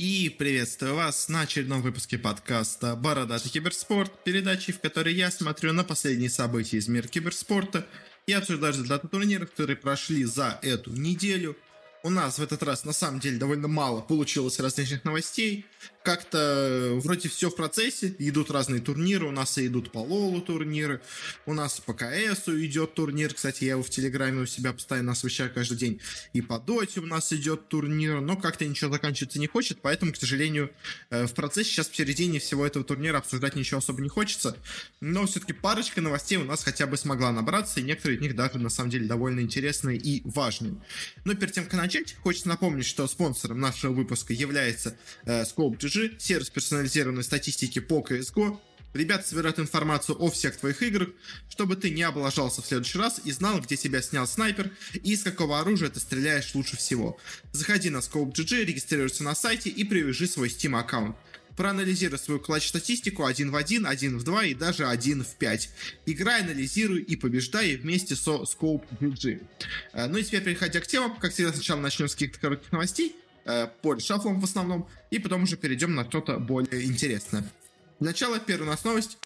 И приветствую вас на очередном выпуске подкаста «Бородатый киберспорт», передачи, в которой я смотрю на последние события из мира киберспорта и обсуждаю результаты турниров, которые прошли за эту неделю – у нас в этот раз на самом деле довольно мало получилось различных новостей. Как-то э, вроде все в процессе, идут разные турниры, у нас и идут по Лолу турниры, у нас по КСу идет турнир, кстати, я его в Телеграме у себя постоянно освещаю каждый день, и по Доте у нас идет турнир, но как-то ничего заканчиваться не хочет, поэтому, к сожалению, э, в процессе сейчас в середине всего этого турнира обсуждать ничего особо не хочется, но все-таки парочка новостей у нас хотя бы смогла набраться, и некоторые из них даже на самом деле довольно интересные и важные. Но перед тем, как начать, хочется напомнить, что спонсором нашего выпуска является э, Scope GG, сервис персонализированной статистики по CSGO. Ребята собирают информацию о всех твоих играх, чтобы ты не облажался в следующий раз и знал, где тебя снял снайпер и из какого оружия ты стреляешь лучше всего. Заходи на Scope GG, регистрируйся на сайте и привяжи свой Steam аккаунт проанализируй свою клатч-статистику один в один, один в два и даже один в пять. Играй, анализируй и побеждай вместе со Scope GG. Э, ну и теперь переходя к темам, как всегда сначала начнем с каких-то коротких новостей, э, по шафлам в основном, и потом уже перейдем на что-то более интересное. Начало, первая у нас новость.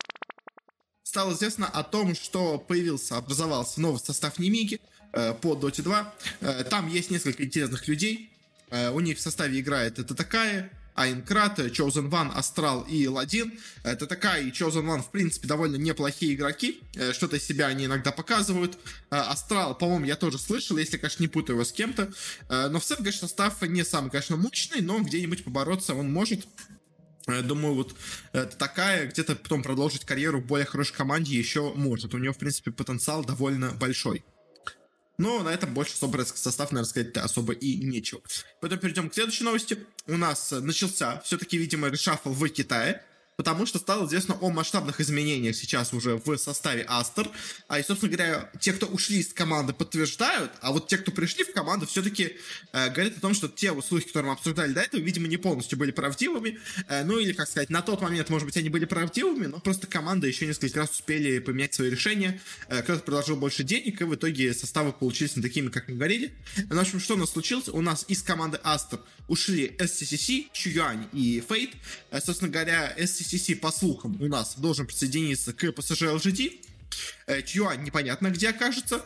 Стало известно о том, что появился, образовался новый состав Немики э, по Dota 2. Э, там есть несколько интересных людей. У них в составе играет это такая Айнкрат, Chosen One, Астрал и Ладин. Такая и Chosen One, в принципе, довольно неплохие игроки. Э, что-то из себя они иногда показывают. Э, Астрал, по-моему, я тоже слышал, если, конечно, не путаю его с кем-то. Э, но в целом, конечно, состав не самый, конечно, мощный, но где-нибудь побороться он может. Думаю, вот такая, где-то потом продолжить карьеру в более хорошей команде еще может. У него, в принципе, потенциал довольно большой. Но на этом больше особо состав, наверное, сказать особо и нечего. Потом перейдем к следующей новости. У нас начался все-таки, видимо, решафл в Китае потому что стало известно о масштабных изменениях сейчас уже в составе Астер. А и, собственно говоря, те, кто ушли из команды, подтверждают, а вот те, кто пришли в команду, все-таки э, говорят о том, что те вот слухи, которые мы обсуждали до этого, видимо, не полностью были правдивыми. Э, ну или, как сказать, на тот момент, может быть, они были правдивыми, но просто команда еще несколько раз успели поменять свои решения. Э, кто-то предложил больше денег, и в итоге составы получились не такими, как мы говорили. Ну, в общем, что у нас случилось? У нас из команды Астер ушли SCCC, Чуюань и Фейт. Э, собственно говоря, SCCC CCC, по слухам, у нас должен присоединиться к PSG LGD. Чьюань непонятно где окажется.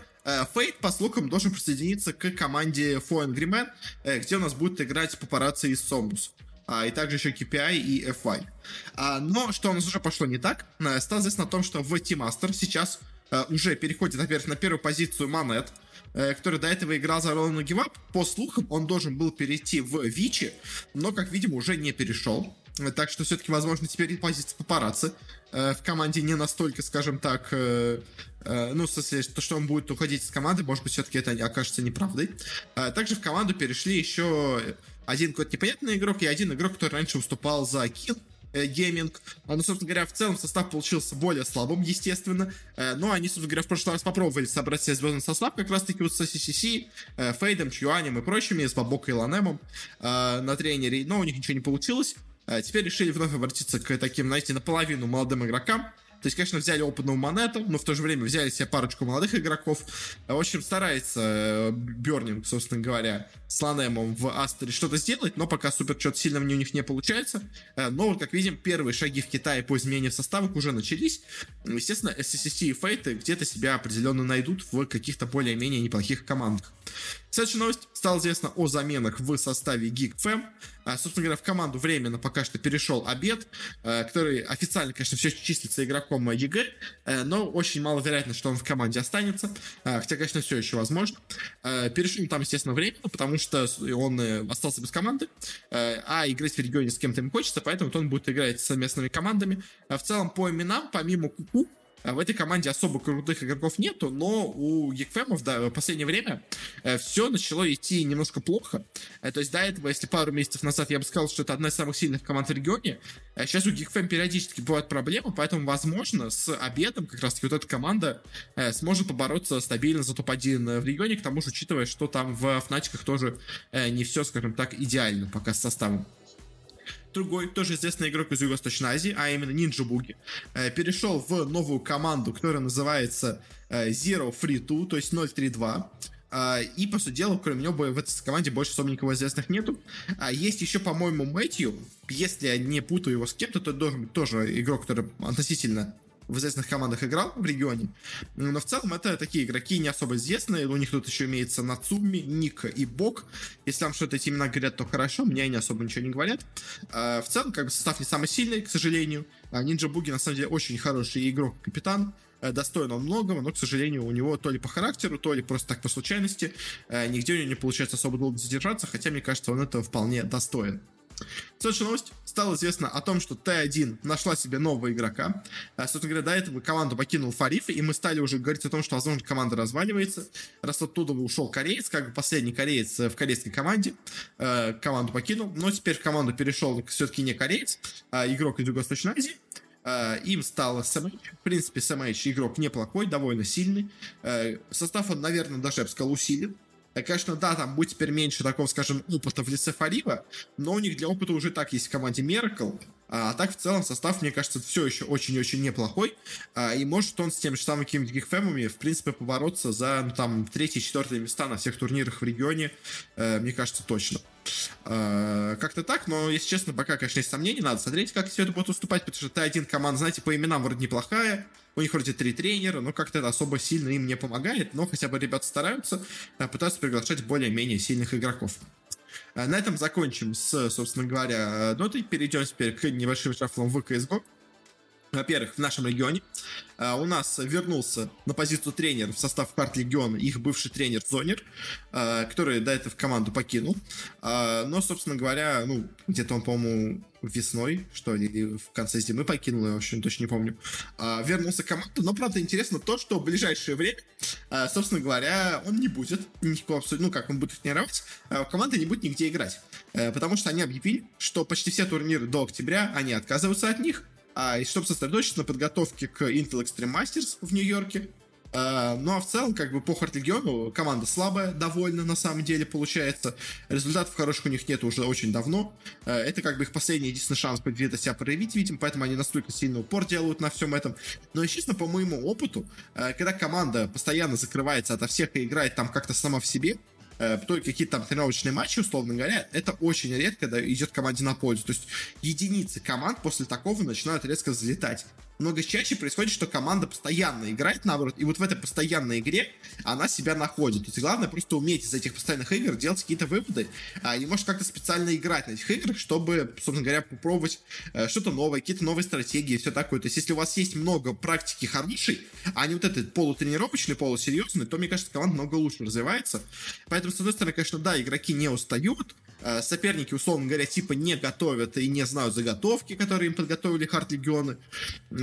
Фейт, по слухам, должен присоединиться к команде For Angry Man, э, где у нас будет играть папарацци из Сомус. А, и также еще KPI и FY. А, но что у нас уже пошло не так, э, стало известно о том, что в Team Master сейчас э, уже переходит, во-первых, на первую позицию Манет, который до этого играл за Ролану Гивап. По слухам, он должен был перейти в Вичи, но, как видимо, уже не перешел. Так что все-таки, возможно, теперь позиция папарацци э, в команде не настолько, скажем так, э, э, ну, в смысле, то, что он будет уходить из команды, может быть, все-таки это окажется неправдой. Э, также в команду перешли еще один какой-то непонятный игрок и один игрок, который раньше выступал за Килл, э, гейминг. А, ну, собственно говоря, в целом состав получился более слабым, естественно. Э, но они, собственно говоря, в прошлый раз попробовали собрать себе звездный состав, как раз-таки вот с CCC, э, Фейдом, Чуанем и прочими, с Бабокой и Ланемом на тренере, но у них ничего не получилось. А теперь решили вновь обратиться к таким, знаете, наполовину молодым игрокам. То есть, конечно, взяли опытного монету, но в то же время взяли себе парочку молодых игроков. В общем, старается Бернинг, собственно говоря, с Ланемом в Астере что-то сделать, но пока супер что-то сильно у них не получается. Э, но как видим, первые шаги в Китае по изменению составок уже начались. Естественно, SCCC и Фейты где-то себя определенно найдут в каких-то более-менее неплохих командах. Следующая новость. Стало известно о заменах в составе GeekFam. А, собственно говоря, в команду временно пока что перешел Обед, э, который официально, конечно, все числится игроком EG, э, но очень маловероятно, что он в команде останется. Хотя, конечно, все еще возможно. Перешли там, естественно, временно, потому что он э, остался без команды, э, а играть в регионе с кем-то ему хочется, поэтому он будет играть с совместными командами. А в целом, по именам, помимо Куку, а в этой команде особо крутых игроков нету, но у Geek Fam ов да, в последнее время э, все начало идти немножко плохо. Э, то есть до этого, если пару месяцев назад я бы сказал, что это одна из самых сильных команд в регионе, э, сейчас у Гекфем периодически бывают проблемы, поэтому, возможно, с обедом как раз-таки вот эта команда сможет побороться стабильно за топ-1 в регионе, к тому же, учитывая, что там в Фнатиках тоже не все, скажем так, идеально пока с составом другой, тоже известный игрок из Юго-Восточной Азии, а именно Ninja Буги, э, перешел в новую команду, которая называется э, Zero Free 2, то есть 032. А, и, по сути дела, кроме него в этой команде больше особо никого известных нету. А есть еще, по-моему, Мэтью. Если я не путаю его с кем-то, то должен быть тоже игрок, который относительно в известных командах играл в регионе. Но в целом это такие игроки не особо известные. У них тут еще имеется Нацуми, Ник и Бог. Если вам что-то эти имена говорят, то хорошо. Мне они особо ничего не говорят. А, в целом, как бы состав не самый сильный, к сожалению. Нинджа Буги, на самом деле, очень хороший игрок-капитан. Э, достоин он многого, но, к сожалению, у него то ли по характеру, то ли просто так по случайности, э, нигде у него не получается особо долго задержаться, хотя, мне кажется, он этого вполне достоин. Следующая новость. Стало известно о том, что Т1 нашла себе нового игрока. Э, собственно говоря, до этого команду покинул Фариф, и мы стали уже говорить о том, что, возможно, команда разваливается. Раз оттуда ушел кореец, как бы последний кореец в корейской команде. Команду покинул, но теперь в команду перешел все-таки не кореец, а игрок из Юго-Восточной Азии. Э, им стало SMH. В принципе, SMH игрок неплохой, довольно сильный. Э, состав он, наверное, даже, я бы сказал, усилен. Конечно, да, там будет теперь меньше такого, скажем, опыта в лице Фарива, но у них для опыта уже так есть в команде Miracle. А так, в целом, состав, мне кажется, все еще очень-очень неплохой. А, и может он с тем же самым какими-то гигфэмами, в принципе, побороться за, ну, там, третье, четвертое места на всех турнирах в регионе, мне кажется, точно. Э, как-то так, но, если честно, пока, конечно, есть сомнения, надо смотреть, как все это будет уступать, потому что Т1 команда, знаете, по именам вроде неплохая, у них вроде три тренера, но как-то это особо сильно им не помогает, но хотя бы ребята стараются, э, пытаются приглашать более-менее сильных игроков. Э, на этом закончим с, собственно говоря, нотой. Перейдем теперь к небольшим шафлам в CSGO. Во-первых, в нашем регионе а, у нас вернулся на позицию тренера в состав карт Легиона их бывший тренер Зонер, а, который до этого команду покинул. А, но, собственно говоря, ну, где-то он, по-моему, весной, что ли, или в конце зимы покинул, я вообще точно не помню. Вернулся к команду, но, правда, интересно то, что в ближайшее время, собственно говоря, он не будет никакого абсолютно, ну, как он будет тренировать, команда не будет нигде играть. Потому что они объявили, что почти все турниры до октября, они отказываются от них, а, и чтобы сосредоточиться на подготовке к Intel Extreme Masters в Нью-Йорке. А, ну а в целом, как бы по Хартлегиону команда слабая, довольно на самом деле получается. Результатов хороших у них нет уже очень давно. А, это как бы их последний единственный шанс где-то себя проявить, видим, поэтому они настолько сильно упор делают на всем этом. Но, естественно, по моему опыту, а, когда команда постоянно закрывается ото всех и играет там как-то сама в себе, только какие-то там тренировочные матчи, условно говоря, это очень редко когда идет команде на пользу. То есть единицы команд после такого начинают резко взлетать много чаще происходит, что команда постоянно играет, наоборот, и вот в этой постоянной игре она себя находит. То есть главное просто уметь из этих постоянных игр делать какие-то выводы, а, и может как-то специально играть на этих играх, чтобы, собственно говоря, попробовать э, что-то новое, какие-то новые стратегии все такое. То есть если у вас есть много практики хорошей, а не вот этот полутренировочный, полусерьезный, то, мне кажется, команда много лучше развивается. Поэтому, с одной стороны, конечно, да, игроки не устают, э, соперники, условно говоря, типа не готовят и не знают заготовки, которые им подготовили Харт Легионы.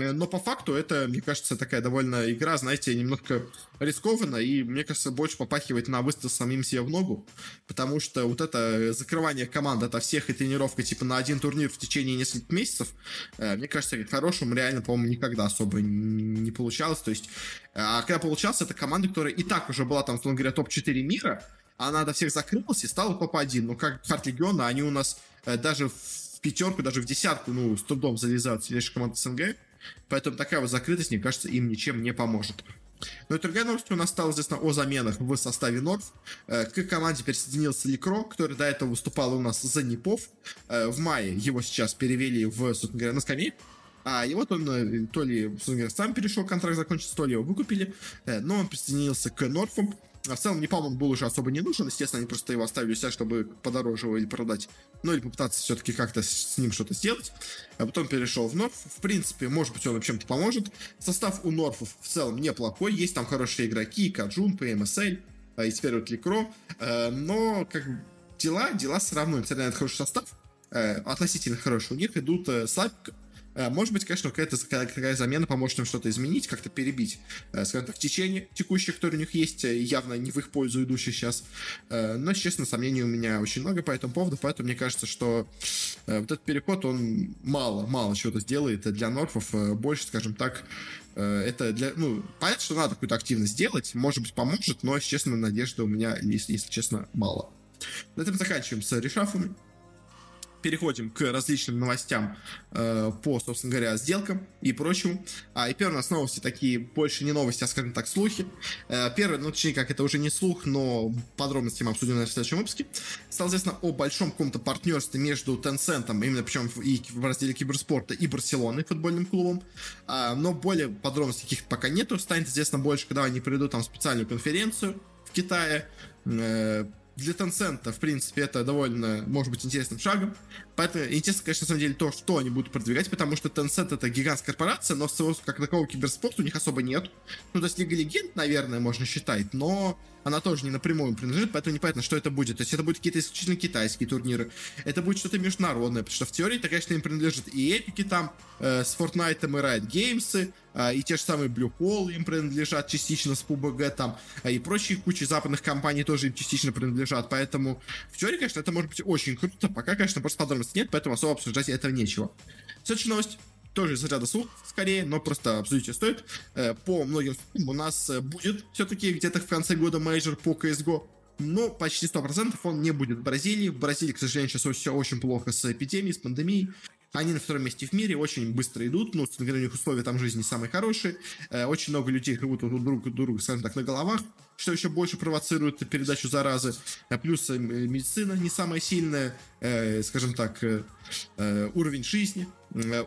Э, но по факту это, мне кажется, такая довольно игра, знаете, немножко рискованно, и, мне кажется, больше попахивает на выстрел самим себе в ногу, потому что вот это закрывание команды ото всех и тренировка типа на один турнир в течение нескольких месяцев, э, мне кажется, хорошим реально, по-моему, никогда особо не получалось, то есть, а когда получалось, это команда, которая и так уже была там, условно говоря, топ-4 мира, она до всех закрылась и стала топ-1, но как Харт Легиона, они у нас э, даже в пятерку, даже в десятку, ну, с трудом залезают сильнейшая команда СНГ, Поэтому такая вот закрытость, мне кажется, им ничем не поможет. Ну и другая новость у нас стала известна о заменах в составе Норф. Э, к команде присоединился Ликро, который до этого выступал у нас за Непов. Э, в мае его сейчас перевели в, собственно говоря, на скамей. А, и вот он э, то ли, говоря, сам перешел, контракт закончится, то ли его выкупили. Но он присоединился к Норфу. А в целом Непал он был уже особо не нужен, естественно, они просто его оставили у себя, чтобы подороже его или продать. Ну или попытаться все-таки как-то с ним что-то сделать. А потом перешел в Норф. В принципе, может быть, он чем-то поможет. Состав у Норфов в целом неплохой. Есть там хорошие игроки, Каджун, PMSL, а и теперь вот Ликро. Э, но как дела, дела все равно, несмотря хороший состав, э, относительно хороший, у них идут э, слабенько может быть, конечно, какая-то такая замена поможет им что-то изменить, как-то перебить, э, скажем так, течение текущее, которое у них есть, э, явно не в их пользу идущее сейчас. Но, честно, сомнений у меня очень много по этому поводу, поэтому мне кажется, что вот этот переход, он мало, мало чего-то сделает для Норфов, больше, скажем так, это для, ну, понятно, что надо какую-то активность сделать, может быть, поможет, но, честно, надежды у меня, если, если честно, мало. На этом заканчиваем с решафами переходим к различным новостям э, по, собственно говоря, сделкам и прочему. А, и первые у нас новости такие, больше не новости, а, скажем так, слухи. Э, первый, ну, точнее, как это уже не слух, но подробности мы обсудим на следующем выпуске. Стало известно о большом каком-то партнерстве между Tencent, именно причем и в разделе киберспорта, и Барселоной, футбольным клубом. А, но более подробностей каких-то пока нету. Станет известно больше, когда они придут там специальную конференцию в Китае. Э, для Tencent, в принципе, это довольно, может быть, интересным шагом. Поэтому интересно, конечно, на самом деле, то, что они будут продвигать, потому что Tencent это гигантская корпорация, но своего, как такого киберспорта у них особо нет. Ну, то есть Лига Легенд, наверное, можно считать, но она тоже не напрямую принадлежит, поэтому непонятно, что это будет. То есть это будут какие-то исключительно китайские турниры, это будет что-то международное, потому что в теории это, конечно, им принадлежит и эпики там, э, с Fortnite и Riot Games, и те же самые Blue Hole им принадлежат частично с PUBG там, э, и прочие кучи западных компаний тоже им частично принадлежат, поэтому в теории, конечно, это может быть очень круто, пока, конечно, просто подробностей нет, поэтому особо обсуждать этого нечего. Следующая новость тоже из ряда слух, скорее, но просто обсудить стоит. Э, по многим у нас э, будет все-таки где-то в конце года мейджор по CSGO, но почти 100% он не будет в Бразилии. В Бразилии, к сожалению, сейчас все очень плохо с эпидемией, с пандемией. Они на втором месте в мире, очень быстро идут, ну, говоря, у них условия там жизни самые хорошие. Э, очень много людей живут друг друг друга, скажем так, на головах, что еще больше провоцирует передачу заразы. Э, плюс э, медицина не самая сильная, скажем так, уровень жизни,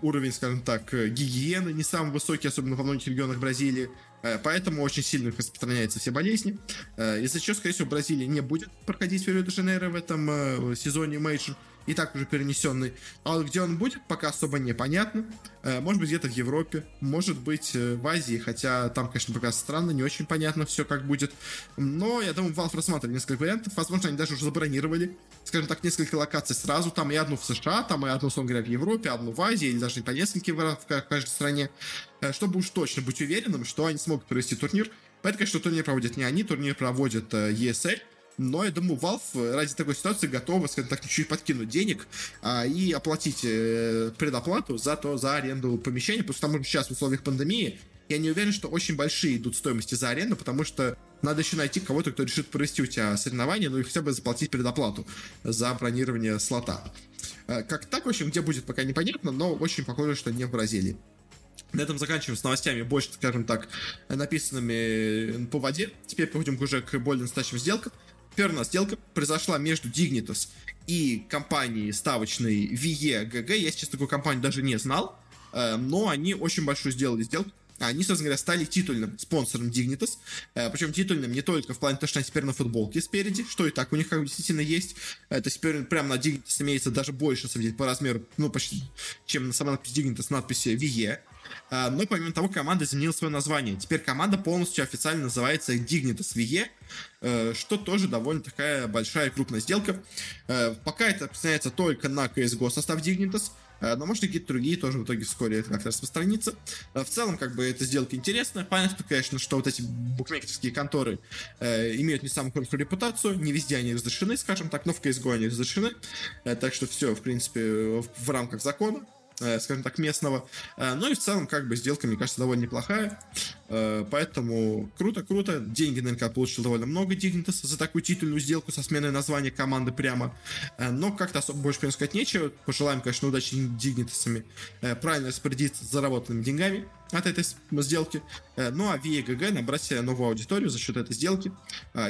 уровень, скажем так, гигиены не самый высокий, особенно во многих регионах Бразилии. Поэтому очень сильно распространяются все болезни. Из-за чего, скорее всего, Бразилия не будет проходить в Рио-де-Жанейро в этом сезоне мейджор и так уже перенесенный. А где он будет, пока особо непонятно. Э, может быть, где-то в Европе, может быть, э, в Азии, хотя там, конечно, пока странно, не очень понятно все, как будет. Но, я думаю, Valve рассматривали несколько вариантов. Возможно, они даже уже забронировали, скажем так, несколько локаций сразу. Там и одну в США, там и одну, условно говоря, в Европе, одну в Азии, или даже по нескольким в каждой стране. Э, чтобы уж точно быть уверенным, что они смогут провести турнир. Поэтому, конечно, турнир проводят не они, турнир проводит ESL. Но я думаю, Valve ради такой ситуации готова, скажем так, чуть-чуть подкинуть денег а, и оплатить э, предоплату за то, за аренду помещения, потому что сейчас в условиях пандемии я не уверен, что очень большие идут стоимости за аренду, потому что надо еще найти кого-то, кто решит провести у тебя соревнования, ну и хотя бы заплатить предоплату за бронирование слота. Э, как так, в общем, где будет, пока непонятно, но очень похоже, что не в Бразилии. На этом заканчиваем с новостями, больше, скажем так, написанными по воде. Теперь переходим уже к более настоящим сделкам. Первая сделка произошла между Dignitas и компанией ставочной VE Я сейчас такую компанию даже не знал, э, но они очень большую сделали сделку. Они, собственно говоря, стали титульным спонсором Dignitas. Э, Причем титульным не только в плане того, что они теперь на футболке спереди, что и так у них как бы действительно есть. То есть теперь прямо на Dignitas имеется даже больше, по размеру, ну, почти, чем на самой надпись Dignitas, надписи VE. А, но помимо того, команда изменила свое название. Теперь команда полностью официально называется Dignitas VE, э, что тоже довольно такая большая и крупная сделка. Э, пока это распространяется только на CSGO состав Dignitas, э, но может какие-то другие тоже в итоге вскоре это как-то распространится. В целом, как бы, эта сделка интересная. Понятно, конечно, что вот эти букмекерские конторы имеют не самую хорошую репутацию, не везде они разрешены, скажем так, но в CSGO они разрешены. Так что все, в принципе, в рамках закона. Э, скажем так, местного. Э, ну и в целом, как бы, сделка, мне кажется, довольно неплохая. Э, поэтому круто-круто. Деньги, наверняка, получил довольно много Dignitas за такую титульную сделку со сменой названия команды прямо. Но как-то особо больше, прям сказать, нечего. Пожелаем, конечно, удачи Dignitas'ами правильно распорядиться заработанными деньгами от этой сделки. Ну а VGG набрать себе новую аудиторию за счет этой сделки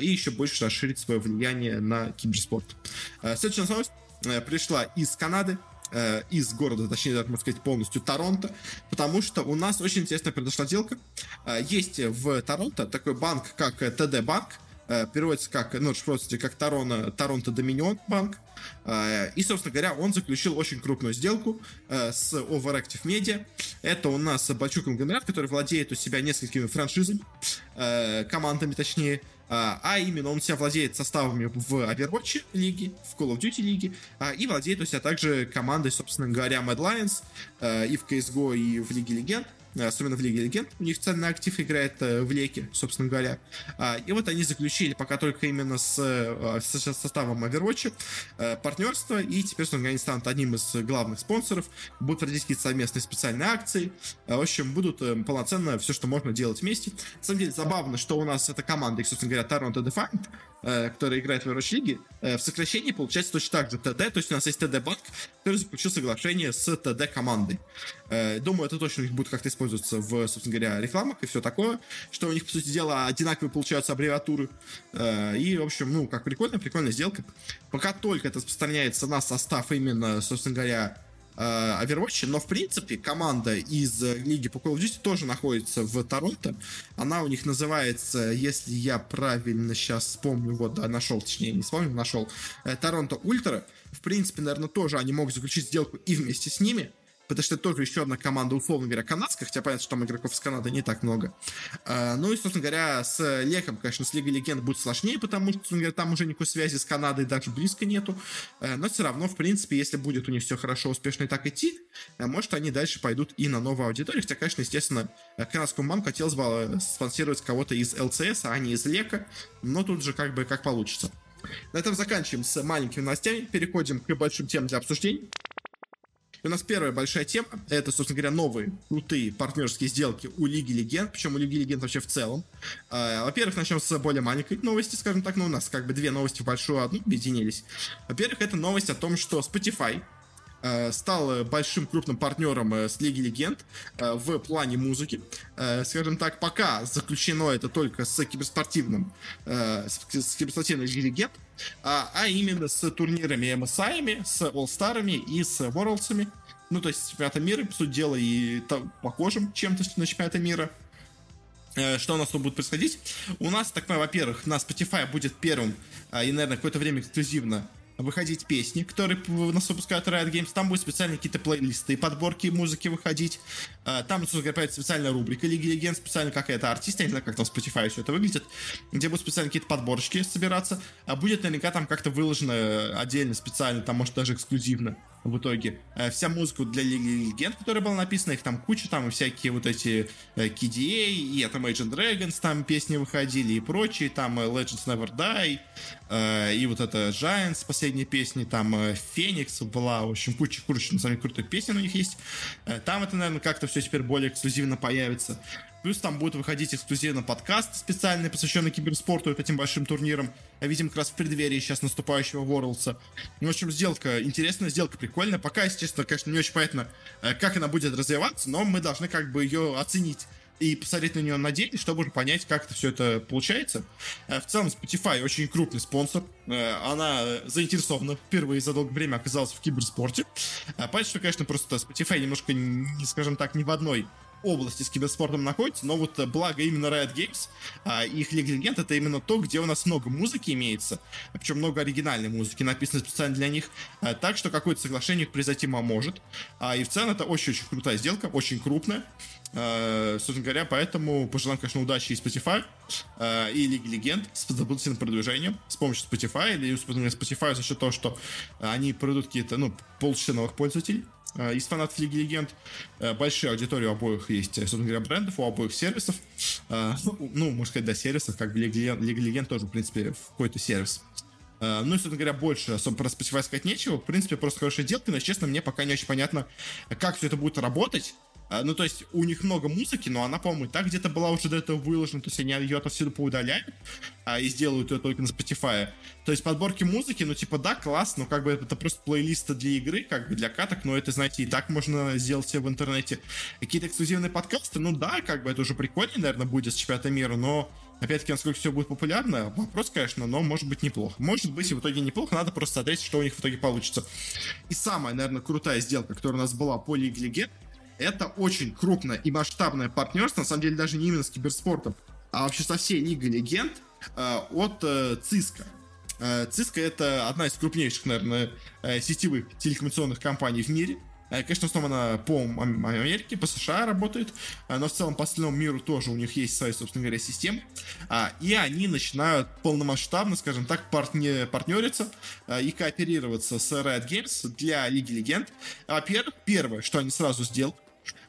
и еще больше расширить свое влияние на киберспорт. Следующая новость пришла из Канады. Э, из города, точнее, можно сказать, полностью Торонто, потому что у нас очень интересная произошла сделка. Э, есть в Торонто такой банк, как э, переводится как, ну, просто как Торонто, Торонто Доминион банк. И, собственно говоря, он заключил очень крупную сделку с Overactive Media. Это у нас большой конгломерат, который владеет у себя несколькими франшизами, командами точнее, а, именно он себя владеет составами в Overwatch лиге, в Call of Duty лиге, а, и владеет у себя также командой, собственно говоря, Mad Lions, и в CSGO, и в Лиге Легенд. Особенно в Лиге Легенд. У них ценный актив играет э, в Леке, собственно говоря. А, и вот они заключили пока только именно с, э, с составом Overwatch партнерство, и теперь, собственно, они станут одним из главных спонсоров, будут проводить какие-то совместные специальные акции, в общем, будут полноценно все, что можно делать вместе. На самом деле, забавно, что у нас эта команда, собственно говоря, Toronto Defiant, которая играет в Overwatch Лиге, в сокращении получается точно так же ТД, то есть у нас есть ТД Банк, который заключил соглашение с ТД командой. Думаю, это точно у них будет как-то использоваться в, собственно говоря, рекламах и все такое, что у них, по сути дела, одинаковые получаются аббревиатуры. И, в общем, ну, как прикольная, прикольная сделка. Пока только это распространяется на состав именно, собственно говоря, Overwatch, но в принципе команда из лиги по Call of Duty тоже находится в Торонто. Она у них называется, если я правильно сейчас вспомню, вот, да, нашел, точнее, не вспомню, нашел, Торонто Ультра. В принципе, наверное, тоже они могут заключить сделку и вместе с ними потому что это тоже еще одна команда, условно говоря, канадская, хотя понятно, что там игроков из Канады не так много. А, ну и, собственно говоря, с Леком, конечно, с Лигой Легенд будет сложнее, потому что, собственно говоря, там уже никакой связи с Канадой даже близко нету. А, но все равно, в принципе, если будет у них все хорошо, успешно и так идти, а, может, они дальше пойдут и на новую аудиторию, хотя, конечно, естественно, канадскому мам хотелось бы спонсировать кого-то из ЛЦС, а не из Лека, но тут же как бы как получится. На этом заканчиваем с маленькими новостями, переходим к большим темам для обсуждений. И у нас первая большая тема, это, собственно говоря, новые крутые партнерские сделки у Лиги Легенд, причем у Лиги Легенд вообще в целом. А, во-первых, начнем с более маленькой новости, скажем так, но ну, у нас как бы две новости в большую одну объединились. Во-первых, это новость о том, что Spotify Э, стал большим крупным партнером э, с Лиги Легенд э, в плане музыки. Скажем так, пока заключено это только с киберспортивным, с киберспортивной Лиги Легенд, а, а именно с турнирами MSI, с All-Star'ами и с Worlds'ами. Ну, то есть чемпионата мира, по сути дела, и там, похожим чем-то на чемпионата мира. Что у нас тут будет происходить? У нас, так понимаю, во-первых, на Spotify будет первым и, наверное, какое-то время эксклюзивно выходить песни, которые у нас выпускают Riot Games. Там будут специальные какие-то плейлисты, подборки музыки выходить. А, там, собственно говоря, специальная рубрика Лиги Легенд, специально какая-то артист, я не знаю, как там Spotify все это выглядит, где будут специально какие-то подборочки собираться. А будет наверняка там как-то выложено отдельно, специально, там, может, даже эксклюзивно в итоге. Э, вся музыка для Лиги Легенд, которая была написана, их там куча, там всякие вот эти KDA, э, и там Agent Dragons, там песни выходили и прочие, там э, Legends Never Die, и вот это Giants, последние песни, там Феникс была, в общем, куча, куча, на самом деле, крутых песен у них есть. Там это, наверное, как-то все теперь более эксклюзивно появится. Плюс там будет выходить эксклюзивно подкаст специальный, посвященный киберспорту и этим большим турнирам. Видим как раз в преддверии сейчас наступающего Worlds. Ну, в общем, сделка интересная, сделка прикольная. Пока, естественно, конечно, не очень понятно, э, как она будет развиваться, но мы должны как бы ее оценить и посмотреть на нее на деле, чтобы уже понять, как это все это получается. Э, в целом, Spotify очень крупный спонсор. Э, она заинтересована впервые за долгое время оказалась в киберспорте. Понятно, что, конечно, просто Spotify немножко, не скажем так, не в одной области с киберспортом находится, но вот э, благо именно Riot Games, а, их Лига Легенд это именно то, где у нас много музыки имеется, причем много оригинальной музыки, написано специально для них, а, так что какое-то соглашение произойти может. А, и в целом это очень-очень крутая сделка, очень крупная. Uh, собственно говоря, поэтому пожелаем, конечно, удачи и Spotify, uh, и Лиги Легенд с дополнительным продвижением с помощью Spotify или Spotify за счет того, что они продают какие-то, ну, полчаса новых пользователей, из фанатов Лиги Легенд. Э, большая аудитория у обоих есть, собственно говоря, брендов, у обоих сервисов. Э, ну, можно сказать, да, сервисов, как бы Лига Легенд тоже, в принципе, какой-то сервис. Ну и, собственно говоря, больше особо про Spotify сказать нечего. В принципе, просто хорошая сделка, но, честно, мне пока не очень понятно, как все это будет работать. А, ну, то есть, у них много музыки, но она, по-моему, и так где-то была уже до этого выложена, то есть они ее отовсюду поудаляют а, и сделают ее только на Spotify. То есть, подборки музыки, ну, типа, да, класс, но как бы это просто плейлисты для игры, как бы для каток, но это, знаете, и так можно сделать себе в интернете. Какие-то эксклюзивные подкасты, ну да, как бы это уже прикольнее, наверное, будет с чемпионата мира, но Опять-таки, насколько все будет популярно, вопрос, конечно, но может быть неплохо. Может быть и в итоге неплохо, надо просто смотреть, что у них в итоге получится. И самая, наверное, крутая сделка, которая у нас была по Лиге Легенд, это очень крупное и масштабное партнерство, на самом деле даже не именно с киберспортом, а вообще со всей Лигой Легенд э, от э, Cisco. Э, Cisco это одна из крупнейших, наверное, э, сетевых телекоммуникационных компаний в мире. Э, конечно, основана по Америке, по США работает, э, но в целом по остальному миру тоже у них есть своя, собственно говоря, система. А, и они начинают полномасштабно, скажем так, партне, партнериться э, и кооперироваться с Riot Games для Лиги Легенд. Во-первых, первое, что они сразу сделали,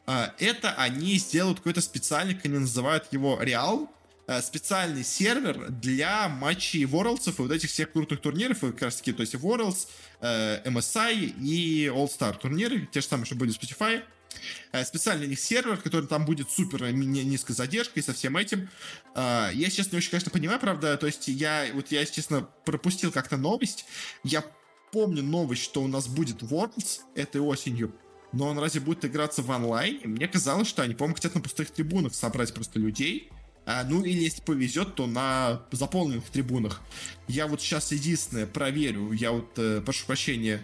это они сделают какой-то специальный, как они называют его, Реал, э, специальный сервер для матчей Worlds и вот этих всех крутых турниров, как раз таки, то есть Worlds, э, MSI и All-Star турниры, те же самые, что были в Spotify. Э, специальный у них сервер, который там будет супер низкой задержкой со всем этим. Я, честно, не очень, конечно, понимаю, правда, то есть я, вот я, честно, пропустил как-то новость. Я помню новость, что у нас будет Worlds этой осенью, но он разве будет играться в онлайне? Мне казалось, что они, по-моему, хотят на пустых трибунах собрать просто людей. А, ну, или если повезет, то на заполненных трибунах. Я вот сейчас единственное проверю, я вот, э, прошу прощения,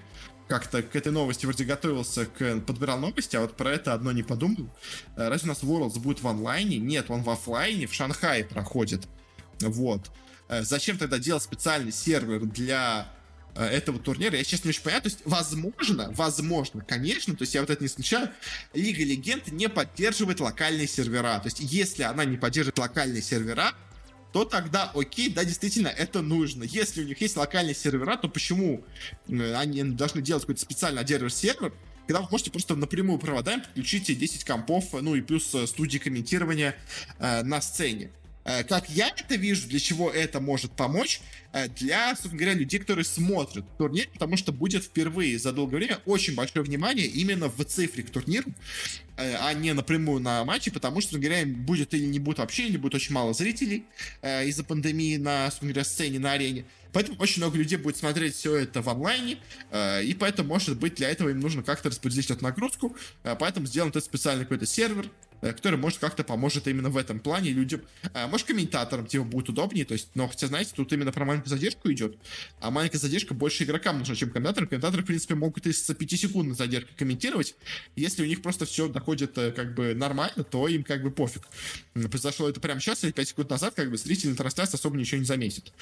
как-то к этой новости вроде готовился, к, подбирал новости, а вот про это одно не подумал. Э, разве у нас Worlds будет в онлайне? Нет, он в офлайне, в Шанхае проходит. Вот. Э, зачем тогда делать специальный сервер для этого турнира. Я, честно, не очень понимаю. То есть, возможно, возможно, конечно, то есть я вот это не исключаю, Лига Легенд не поддерживает локальные сервера. То есть, если она не поддерживает локальные сервера, то тогда окей, да, действительно, это нужно. Если у них есть локальные сервера, то почему э, они должны делать какой-то специальный отдельный сервер, когда вы можете просто напрямую проводами подключить 10 компов, ну и плюс э, студии комментирования э, на сцене. Э, как я это вижу, для чего это может помочь, э, для, собственно говоря, людей, которые смотрят турнир, потому что будет впервые за долгое время очень большое внимание именно в цифре к турниру, э, а не напрямую на матче, потому что, собственно говоря, будет или не будет вообще, или будет очень мало зрителей из-за пандемии на, собственно говоря, сцене, на арене. Поэтому очень много людей будет смотреть все это в онлайне, и поэтому, может быть, для этого им нужно как-то распределить эту нагрузку, поэтому сделан этот специальный какой-то сервер, который, может, как-то поможет именно в этом плане людям. А, может, комментаторам типа будет удобнее, то есть, но хотя, знаете, тут именно про маленькую задержку идет, а маленькая задержка больше игрокам нужна, чем комментаторам. Комментаторы, в принципе, могут из 5-секундной задержки комментировать. Если у них просто все доходит э, как бы нормально, то им как бы пофиг. Произошло это прямо сейчас или 5 секунд назад, как бы зритель на трансляции особо ничего не заметит.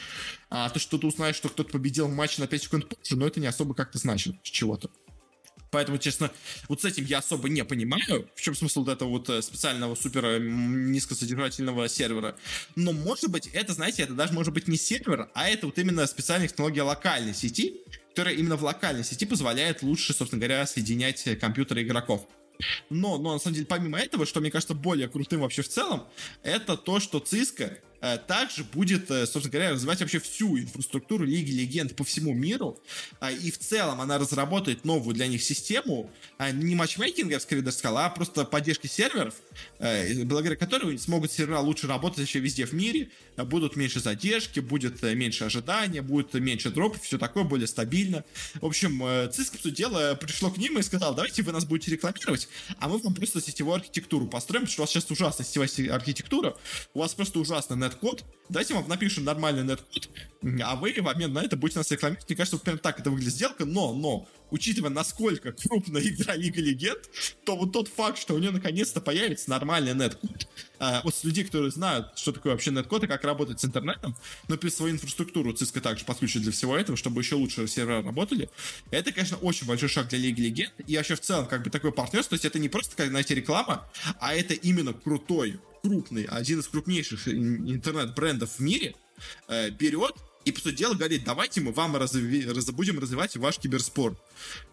А то, что ты узнаешь, что кто-то победил в матче на 5 секунд позже, но это не особо как-то значит чего-то. Поэтому, честно, вот с этим я особо не понимаю, в чем смысл вот этого вот э, специального супер низкосодержательного сервера. Но, может быть, это, знаете, это даже может быть не сервер, а это вот именно специальная технология локальной сети, которая именно в локальной сети позволяет лучше, собственно говоря, соединять компьютеры игроков. Но, но на самом деле, помимо этого, что мне кажется более крутым вообще в целом, это то, что Cisco Э, также будет, э, собственно говоря, развивать вообще всю инфраструктуру Лиги Легенд по всему миру. А, и в целом она разработает новую для них систему, а, не матчмейкинга, скорее даже сказал, а просто поддержки серверов, э, благодаря которой смогут сервера лучше работать вообще везде в мире, будут меньше задержки, будет меньше ожидания, будет меньше дропов, все такое, более стабильно. В общем, Cisco, по дело, пришло к ним и сказал, давайте вы нас будете рекламировать, а мы вам просто сетевую архитектуру построим, потому что у вас сейчас ужасная сетевая архитектура, у вас просто ужасный нет нет-код, давайте вам напишем нормальный нет-код, а вы в обмен на это будете нас рекламировать. Мне кажется, вот прям так это выглядит сделка, но, но, учитывая, насколько крупная игра Лига Легенд, то вот тот факт, что у нее наконец-то появится нормальный нет-код, а, вот с людей, которые знают, что такое вообще нет-код и как работать с интернетом, но плюс свою инфраструктуру Cisco также подключит для всего этого, чтобы еще лучше сервера работали, это, конечно, очень большой шаг для Лиги Легенд, и вообще в целом, как бы, такое партнерство, то есть это не просто, как, знаете, реклама, а это именно крутой крупный, один из крупнейших интернет-брендов в мире, э, берет и, по сути дела, говорит, давайте мы вам разви... раз... будем развивать ваш киберспорт.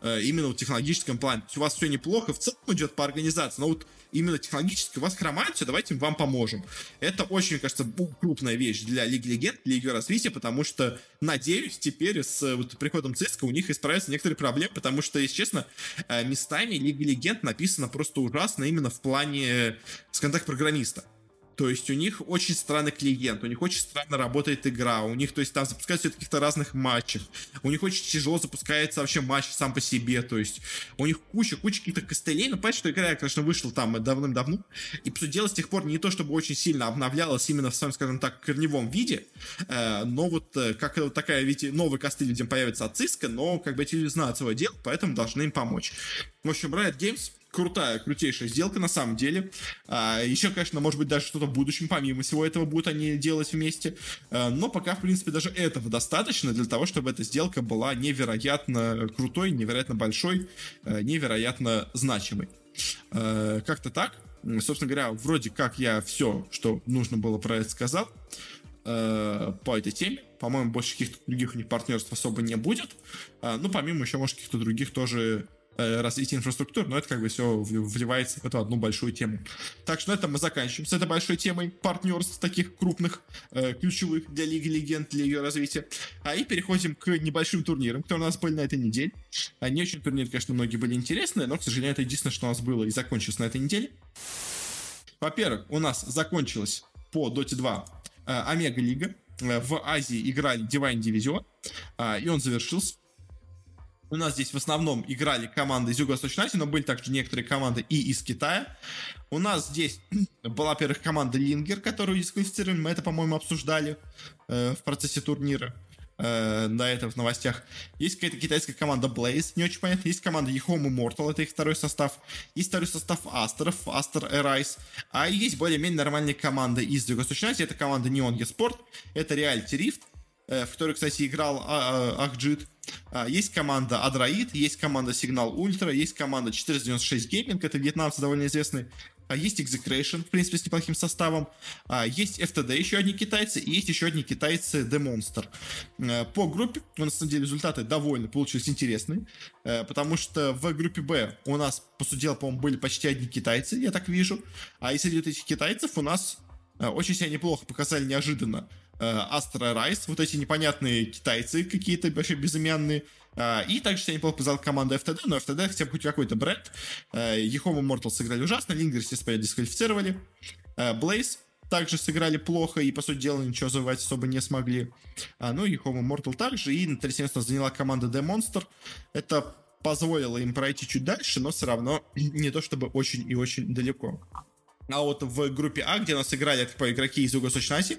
Э, именно в технологическом плане. То есть у вас все неплохо, в целом идет по организации, но вот именно технологически у вас хромает все, давайте мы вам поможем. Это очень, кажется, крупная вещь для Лиги Легенд, Лиги развития, потому что, надеюсь, теперь с вот, приходом ЦИСКа у них исправятся некоторые проблемы, потому что, если честно, э, местами Лига Легенд написано просто ужасно именно в плане, скажем так, программиста. То есть у них очень странный клиент, у них очень странно работает игра, у них, то есть там запускаются в каких-то разных матчах, у них очень тяжело запускается вообще матч сам по себе, то есть у них куча-куча каких-то костылей, но понятно, что игра, конечно, вышла там давным-давно, и, по сути дела, с тех пор не то, чтобы очень сильно обновлялась именно в своем, скажем так, корневом виде, э, но вот э, как вот такая, видите, новый костыль людям появится от Cisco, но как бы эти люди знают свое дело, поэтому должны им помочь. В общем, Riot Games крутая, крутейшая сделка на самом деле. А, еще, конечно, может быть, даже что-то в будущем, помимо всего этого, будут они делать вместе. А, но пока, в принципе, даже этого достаточно для того, чтобы эта сделка была невероятно крутой, невероятно большой, а, невероятно значимой. А, как-то так. Собственно говоря, вроде как я все, что нужно было про это сказал а, по этой теме. По-моему, больше каких-то других у них партнерств особо не будет. А, ну, помимо еще, может, каких-то других тоже э, развития инфраструктуры, но это как бы все вливается в эту одну большую тему. Так что на этом мы заканчиваем с этой большой темой партнерств таких крупных, э, ключевых для Лиги Легенд, для ее развития. А и переходим к небольшим турнирам, которые у нас были на этой неделе. А не очень турниры, конечно, многие были интересные, но, к сожалению, это единственное, что у нас было и закончилось на этой неделе. Во-первых, у нас закончилась по Dota 2 э, Омега Лига. Э, в Азии играли Divine Division, э, и он завершился. У нас здесь в основном играли команды из Юго-Восточной Азии, но были также некоторые команды и из Китая. У нас здесь была, во-первых, команда Лингер, которую дисквалифицировали. Мы это, по-моему, обсуждали э, в процессе турнира э, до этого в новостях. Есть какая-то китайская команда Blaze, не очень понятно. Есть команда Yehom Immortal, это их второй состав. Есть второй состав Астеров, Aster Arise. А есть более-менее нормальные команды из Юго-Восточной Азии. Это команда Neon Esport, это Reality Rift, в которой, кстати, играл а, а, Ахджит. А, есть команда Адраид, есть команда Сигнал Ультра, есть команда 496 Gaming, это вьетнамцы довольно известные а есть Execration, в принципе, с неплохим составом, есть FTD, еще одни китайцы, и есть еще одни китайцы The Monster. Э, по группе, у нас, на самом деле, результаты довольно получились интересные, э, потому что в группе Б у нас, по сути дела, по-моему, были почти одни китайцы, я так вижу, а из среди этих китайцев у нас э, очень себя неплохо показали неожиданно Астра Райс, вот эти непонятные китайцы какие-то вообще безымянные, а, и также себя неплохо показала команда FTD, но FTD хотя бы хоть какой-то бренд. Ехома Mortal сыграли ужасно, Лингер, естественно, дисквалифицировали. Blaze также сыграли плохо и, по сути дела, ничего завоевать особо не смогли. А, ну и Homo Mortal также. И на третье место заняла команда The Monster. Это позволило им пройти чуть дальше, но все равно не то чтобы очень и очень далеко. А вот в группе А, где нас играли по игроки из Юго-Восточной Азии,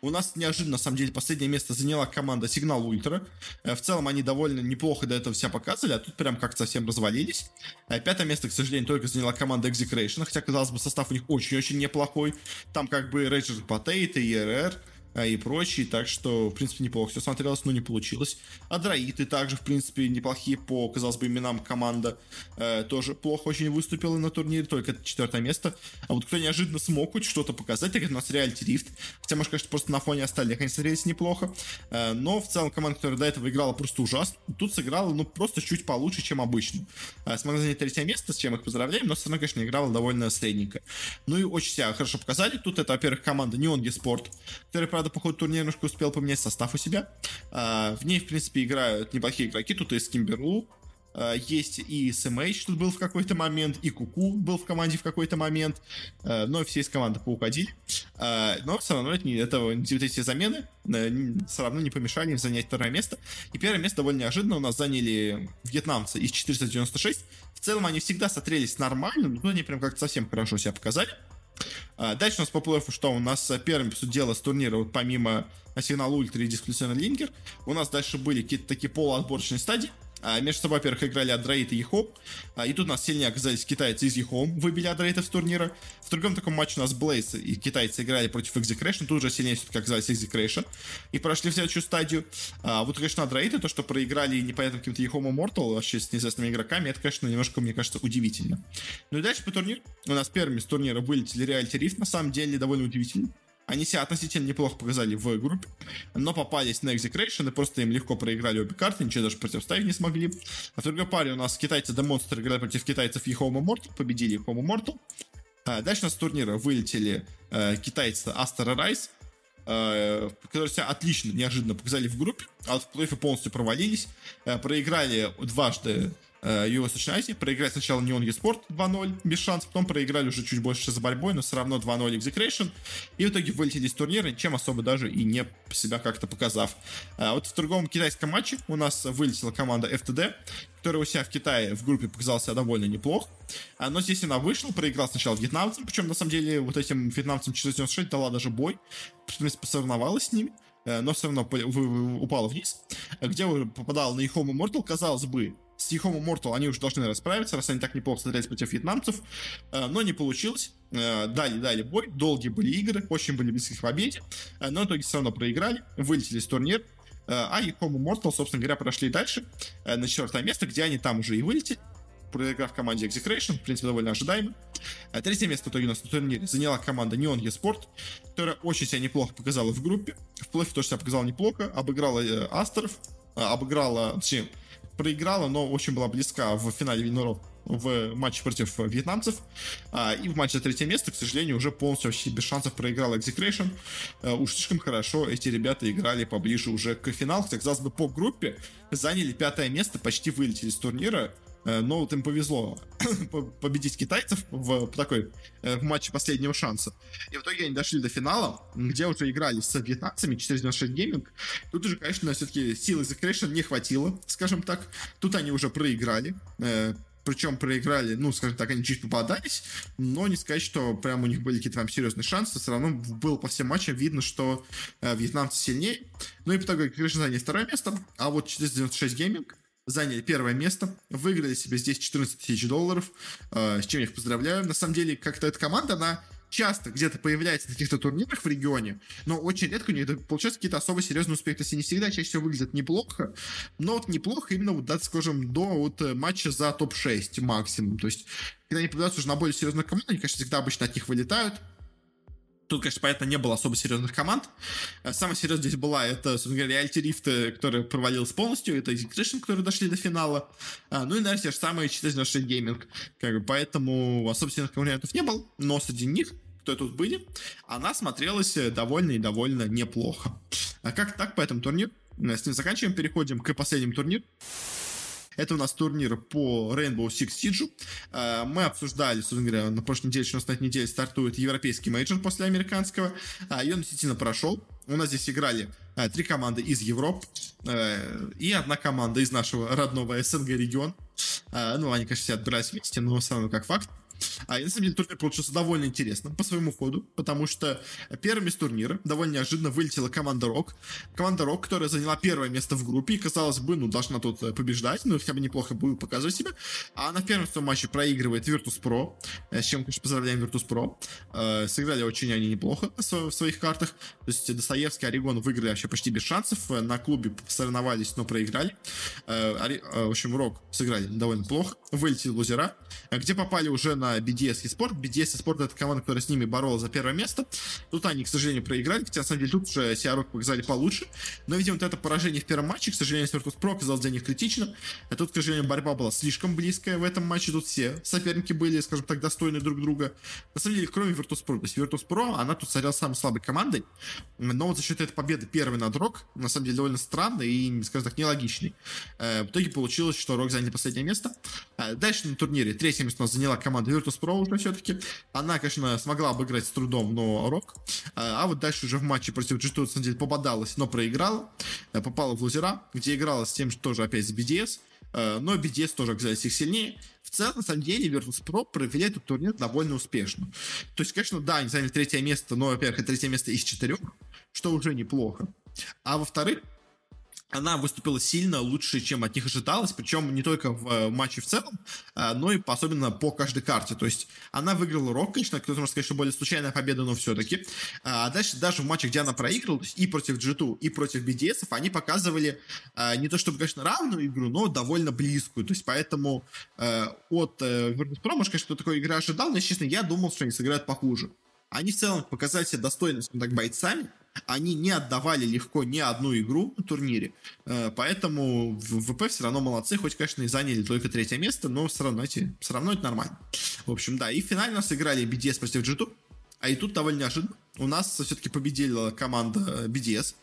у нас неожиданно, на самом деле, последнее место заняла команда Сигнал Ультра. Э, в целом они довольно неплохо до этого себя показывали, а тут прям как-то совсем развалились. Э, пятое место, к сожалению, только заняла команда Execration, хотя, казалось бы, состав у них очень-очень неплохой. Там как бы Рейджер Потейт и РР а, и прочие, так что, в принципе, неплохо все смотрелось, но не получилось. А также, в принципе, неплохие по, казалось бы, именам команда э, тоже плохо очень выступила на турнире, только четвертое место. А вот кто неожиданно смог хоть что-то показать, так это у нас Reality Rift, хотя, может, конечно, просто на фоне остальных они смотрелись неплохо, э, но в целом команда, которая до этого играла просто ужасно, тут сыграла, ну, просто чуть получше, чем обычно. Э, смогла занять третье место, с чем их поздравляем, но все равно, конечно, играла довольно средненько. Ну и очень себя хорошо показали. Тут это, во-первых, команда Neon Sport, которая, правда, по ходу турнира немножко успел поменять состав у себя. А, в ней, в принципе, играют неплохие игроки. Тут и Скимберлу, а, есть и SMH тут был в какой-то момент, и Куку был в команде в какой-то момент, а, но все из команды поуходили. Но все равно это, это, вот эти замены все равно не помешали им занять второе место. И первое место довольно неожиданно у нас заняли вьетнамцы из 496. В целом они всегда смотрелись нормально, но они прям как-то совсем хорошо себя показали. А, дальше у нас по плей что у нас э, первым по дела с турнира, вот помимо Сигнал Ультра и Дискуссионный Линкер, у нас дальше были какие-то такие полуотборочные стадии, а, между собой, во-первых, играли Адраит и Ехом. А, и тут у нас сильнее оказались китайцы из Ехом, выбили Адраита с турнира. В другом таком матче у нас Блейз и китайцы играли против Execration. Тут уже сильнее все-таки оказались Execration. И прошли в следующую стадию. А, вот, конечно, Адраиты, то, что проиграли непонятно каким-то Ехом Immortal, вообще с неизвестными игроками, это, конечно, немножко, мне кажется, удивительно. Ну и дальше по турниру. У нас первыми с турнира вылетели Reality Rift, на самом деле, довольно удивительно. Они себя относительно неплохо показали в группе, но попались на Execration и просто им легко проиграли обе карты, ничего даже противоставить не смогли. А в другой паре у нас китайцы The Monster играли против китайцев Ехома Mortal, победили Ехома Mortal. А дальше у нас с турнира вылетели э, китайцы Астер Райс, э, которые себя отлично, неожиданно показали в группе, а вот в плей полностью провалились, э, проиграли дважды Юго-Восточной Азии. Проиграть сначала Neon eSport 2-0 без шансов, потом проиграли уже чуть больше за борьбой, но все равно 2-0 Execration. И в итоге вылетели из турнира, чем особо даже и не себя как-то показав. А вот в другом китайском матче у нас вылетела команда FTD, которая у себя в Китае в группе показала себя довольно неплохо. А, но здесь она вышла, проиграла сначала вьетнамцам, причем на самом деле вот этим вьетнамцам 496 дала даже бой, в принципе, посоревновалась с ними э, но все равно упала вниз, где попадал на Ихому Immortal, казалось бы, с Ехом Мортал они уже должны расправиться, раз они так неплохо смотрелись против вьетнамцев, э, но не получилось. Э, дали, дали бой, долгие были игры, очень были близки к победе, э, но в итоге все равно проиграли, вылетели с турнира, а Ехому Мортал, собственно говоря, прошли дальше на четвертое место, где они там уже и вылетели, проиграв команде Execration, в принципе, довольно ожидаемо. Третье место в итоге у нас на турнире заняла команда Neon eSport, которая очень себя неплохо показала в группе. В плей тоже себя показала неплохо, обыграла Астеров, обыграла, точнее, проиграла, но очень была близка в финале Виноров в матче против вьетнамцев. А, и в матче за третье место, к сожалению, уже полностью вообще без шансов проиграл Execration. А, уж слишком хорошо эти ребята играли поближе уже к финалу. Хотя, казалось бы, по группе заняли пятое место, почти вылетели с турнира. А, но вот им повезло победить китайцев в такой в матче последнего шанса. И в итоге они дошли до финала, где уже играли с вьетнамцами 496 Gaming. Тут уже, конечно, все-таки силы Execration не хватило, скажем так. Тут они уже проиграли причем проиграли, ну, скажем так, они чуть попадались, но не сказать, что прям у них были какие-то там серьезные шансы, все равно было по всем матчам видно, что э, вьетнамцы сильнее. Ну и по итогу, конечно, заняли второе место, а вот 496 Gaming заняли первое место, выиграли себе здесь 14 тысяч долларов, э, с чем я их поздравляю. На самом деле, как-то эта команда, она часто где-то появляется на каких-то турнирах в регионе, но очень редко у них получаются какие-то особо серьезные успехи. То есть они всегда чаще всего выглядят неплохо, но вот неплохо именно, вот, да, скажем, до вот э, матча за топ-6 максимум. То есть, когда они появляются уже на более серьезных команд, они, конечно, всегда обычно от них вылетают. Тут, конечно, понятно, не было особо серьезных команд. Э, самая серьезная здесь была, это, собственно говоря, Reality Rift, которая провалилась полностью, это Execution, которые дошли до финала. А, ну и, наверное, те же самые 496 Gaming. Как бы, поэтому особо серьезных конкурентов не было, но среди них кто тут были, она смотрелась э, довольно и довольно неплохо. А как так по этому турниру? С ним заканчиваем, переходим к последнему турниру. Это у нас турнир по Rainbow Six Siege. Э, мы обсуждали, собственно говоря, на прошлой неделе, что у на этой неделе стартует европейский мейджор после американского. А, и он действительно прошел. У нас здесь играли э, три команды из Европы и одна команда из нашего родного СНГ региона. Ну, они, конечно, все отбирались вместе, но все равно как факт. А, на самом деле турнир получился довольно интересным по своему ходу, потому что первым из турнира довольно неожиданно вылетела команда Рок. Команда Рок, которая заняла первое место в группе и, казалось бы, ну, должна тут э, побеждать, ну, хотя бы неплохо будет показывать себя. А на первом своем матче проигрывает Virtus.pro, э, с чем, конечно, поздравляем Virtus.pro. Э, сыграли очень они неплохо в своих картах. То есть Достоевский, Орегон выиграли вообще почти без шансов. На клубе соревновались, но проиграли. В общем, Рок сыграли довольно плохо. Вылетели лузера, где попали уже на на BDS и Sport. BDS и Sport это команда, которая с ними боролась за первое место. Тут они, к сожалению, проиграли, хотя на самом деле тут уже себя показали получше. Но, видимо, вот это поражение в первом матче, к сожалению, Virtus Pro оказалось для них критично. А тут, к сожалению, борьба была слишком близкая в этом матче. Тут все соперники были, скажем так, достойны друг друга. На самом деле, кроме Virtus Pro. То есть Virtus Pro, она тут царила самой слабой командой. Но вот за счет этой победы первый над Рок, на самом деле, довольно странный и, скажем так, нелогичный. Э, в итоге получилось, что Рок заняли последнее место. Э, дальше на турнире третье место у нас заняла команда Virtus Pro уже все-таки. Она, конечно, смогла обыграть с трудом, но Рок. А, а вот дальше уже в матче против G2, на самом деле, пободалась, но проиграла. Э, попала в лузера, где играла с тем, что тоже опять с BDS. Э, но BDS тоже оказались их сильнее. В целом, на самом деле, Virtus.pro провели этот турнир довольно успешно. То есть, конечно, да, они заняли третье место, но, во-первых, это третье место из четырех, что уже неплохо. А во-вторых, она выступила сильно лучше, чем от них ожидалось, причем не только в э, матче в целом, а, но и особенно по каждой карте. То есть она выиграла Рок, конечно, кто-то может сказать, что более случайная победа, но все-таки. А дальше даже в матче, где она проиграла, и против G2, и против BDS, они показывали а, не то чтобы, конечно, равную игру, но довольно близкую. То есть поэтому э, от э, Virtus.pro, может, конечно, кто такой игры ожидал, но, честно, я думал, что они сыграют похуже. Они в целом показали себя достойными, так, бойцами, они не отдавали легко ни одну игру на турнире, э, поэтому в ВП все равно молодцы, хоть, конечно, и заняли только третье место, но все равно, эти, все равно это нормально. В общем, да, и в финале нас BDS против G2, а и тут довольно неожиданно у нас все-таки победила команда BDS,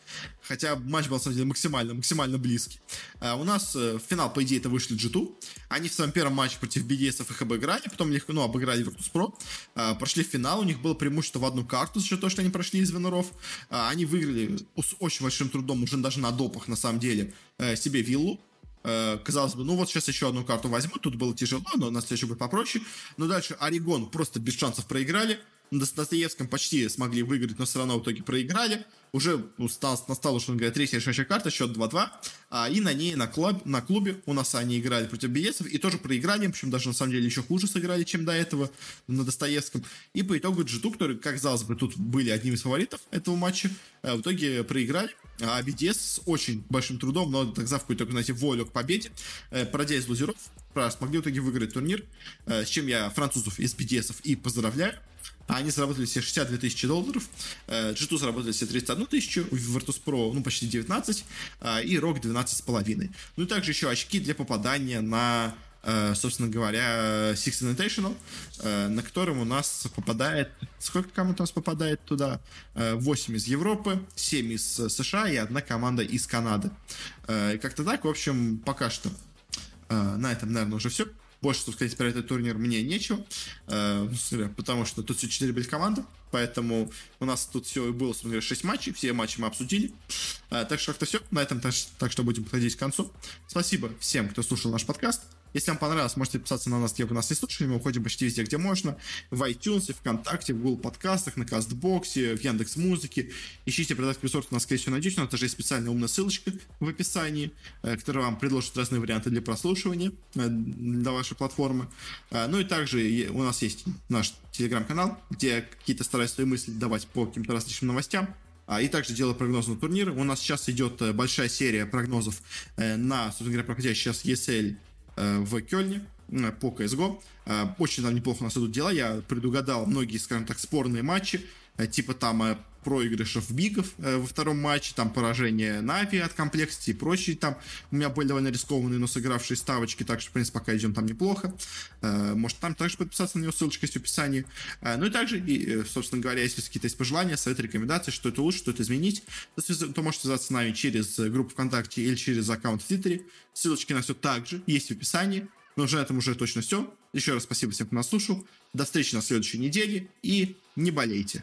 хотя матч был, на самом деле, максимально, максимально близкий. А у нас э, в финал, по идее, это вышли G2. Они в своем первом матче против BDS их обыграли, потом их, ну, обыграли Virtus.pro, а, прошли в финал, у них было преимущество в одну карту за счет того, что они прошли из Венеров. А, они выиграли с очень большим трудом, уже даже на допах, на самом деле, э, себе виллу, э, казалось бы, ну вот сейчас еще одну карту возьму, тут было тяжело, но на следующий будет попроще. Но дальше Орегон просто без шансов проиграли. На Достоевском почти смогли выиграть, но все равно в итоге проиграли. Уже ну, стал, настала, что говоря, третья решающая карта, счет 2-2. А, и на ней, на, клуб, на клубе, у нас они играли против Биесов и тоже проиграли. Причем даже на самом деле еще хуже сыграли, чем до этого на Достоевском. И по итогу G2, которые, как казалось бы, тут были одним из фаворитов этого матча, э, в итоге проиграли. А BDS с очень большим трудом, но так за какую-то, знаете, волю к победе, э, пройдя из лузеров, смогли в итоге выиграть турнир, э, с чем я французов из BDS и поздравляю. Они заработали все 62 тысячи долларов, G2 заработали все 31 21 тысячу, Virtus Pro, ну, почти 19, и ROG 12,5. Ну, и также еще очки для попадания на Э, собственно говоря, Six Invitational, э, на котором у нас попадает... Сколько команд у нас попадает туда? 8 э, из Европы, 7 из США и одна команда из Канады. И как-то так, в общем, пока что на этом, наверное, уже все. Больше, что сказать про этот турнир мне нечего, потому что тут все 4 были команды, поэтому у нас тут все было, собственно говоря, 6 матчей, все матчи мы обсудили. Так что как-то все, на этом так что будем подходить к концу. Спасибо всем, кто слушал наш подкаст. Если вам понравилось, можете подписаться на нас, где вы нас не слушали. Мы уходим почти везде, где можно. В iTunes, ВКонтакте, в Google подкастах, на Кастбоксе, в Яндекс Музыке. Ищите продать ресурс, у нас, скорее всего, найдете. Но это же есть специальная умная ссылочка в описании, э, которая вам предложит разные варианты для прослушивания э, для вашей платформы. Э, ну и также у нас есть наш телеграм-канал, где какие-то стараюсь свои мысли давать по каким-то различным новостям. А, и также делаю прогноз на турниры. У нас сейчас идет большая серия прогнозов на, собственно говоря, проходящий сейчас ESL в Кёльне э, по CSGO. Э, очень там неплохо у нас идут дела. Я предугадал многие, скажем так, спорные матчи. Типа там проигрыш BIG ов во втором матче, там поражение Нави от Complexity и прочие там у меня были довольно рискованные, но сыгравшие ставочки, так что, в принципе, пока идем там неплохо. Может там также подписаться на него, ссылочка есть в описании. Ну и также, и, собственно говоря, если какие-то есть пожелания, советы, рекомендации, что это лучше, что это изменить, то, то можете связаться с нами через группу ВКонтакте или через аккаунт в Твиттере. Ссылочки на все также есть в описании. Но уже на этом уже точно все. Еще раз спасибо всем, кто нас слушал. До встречи на следующей неделе и не болейте.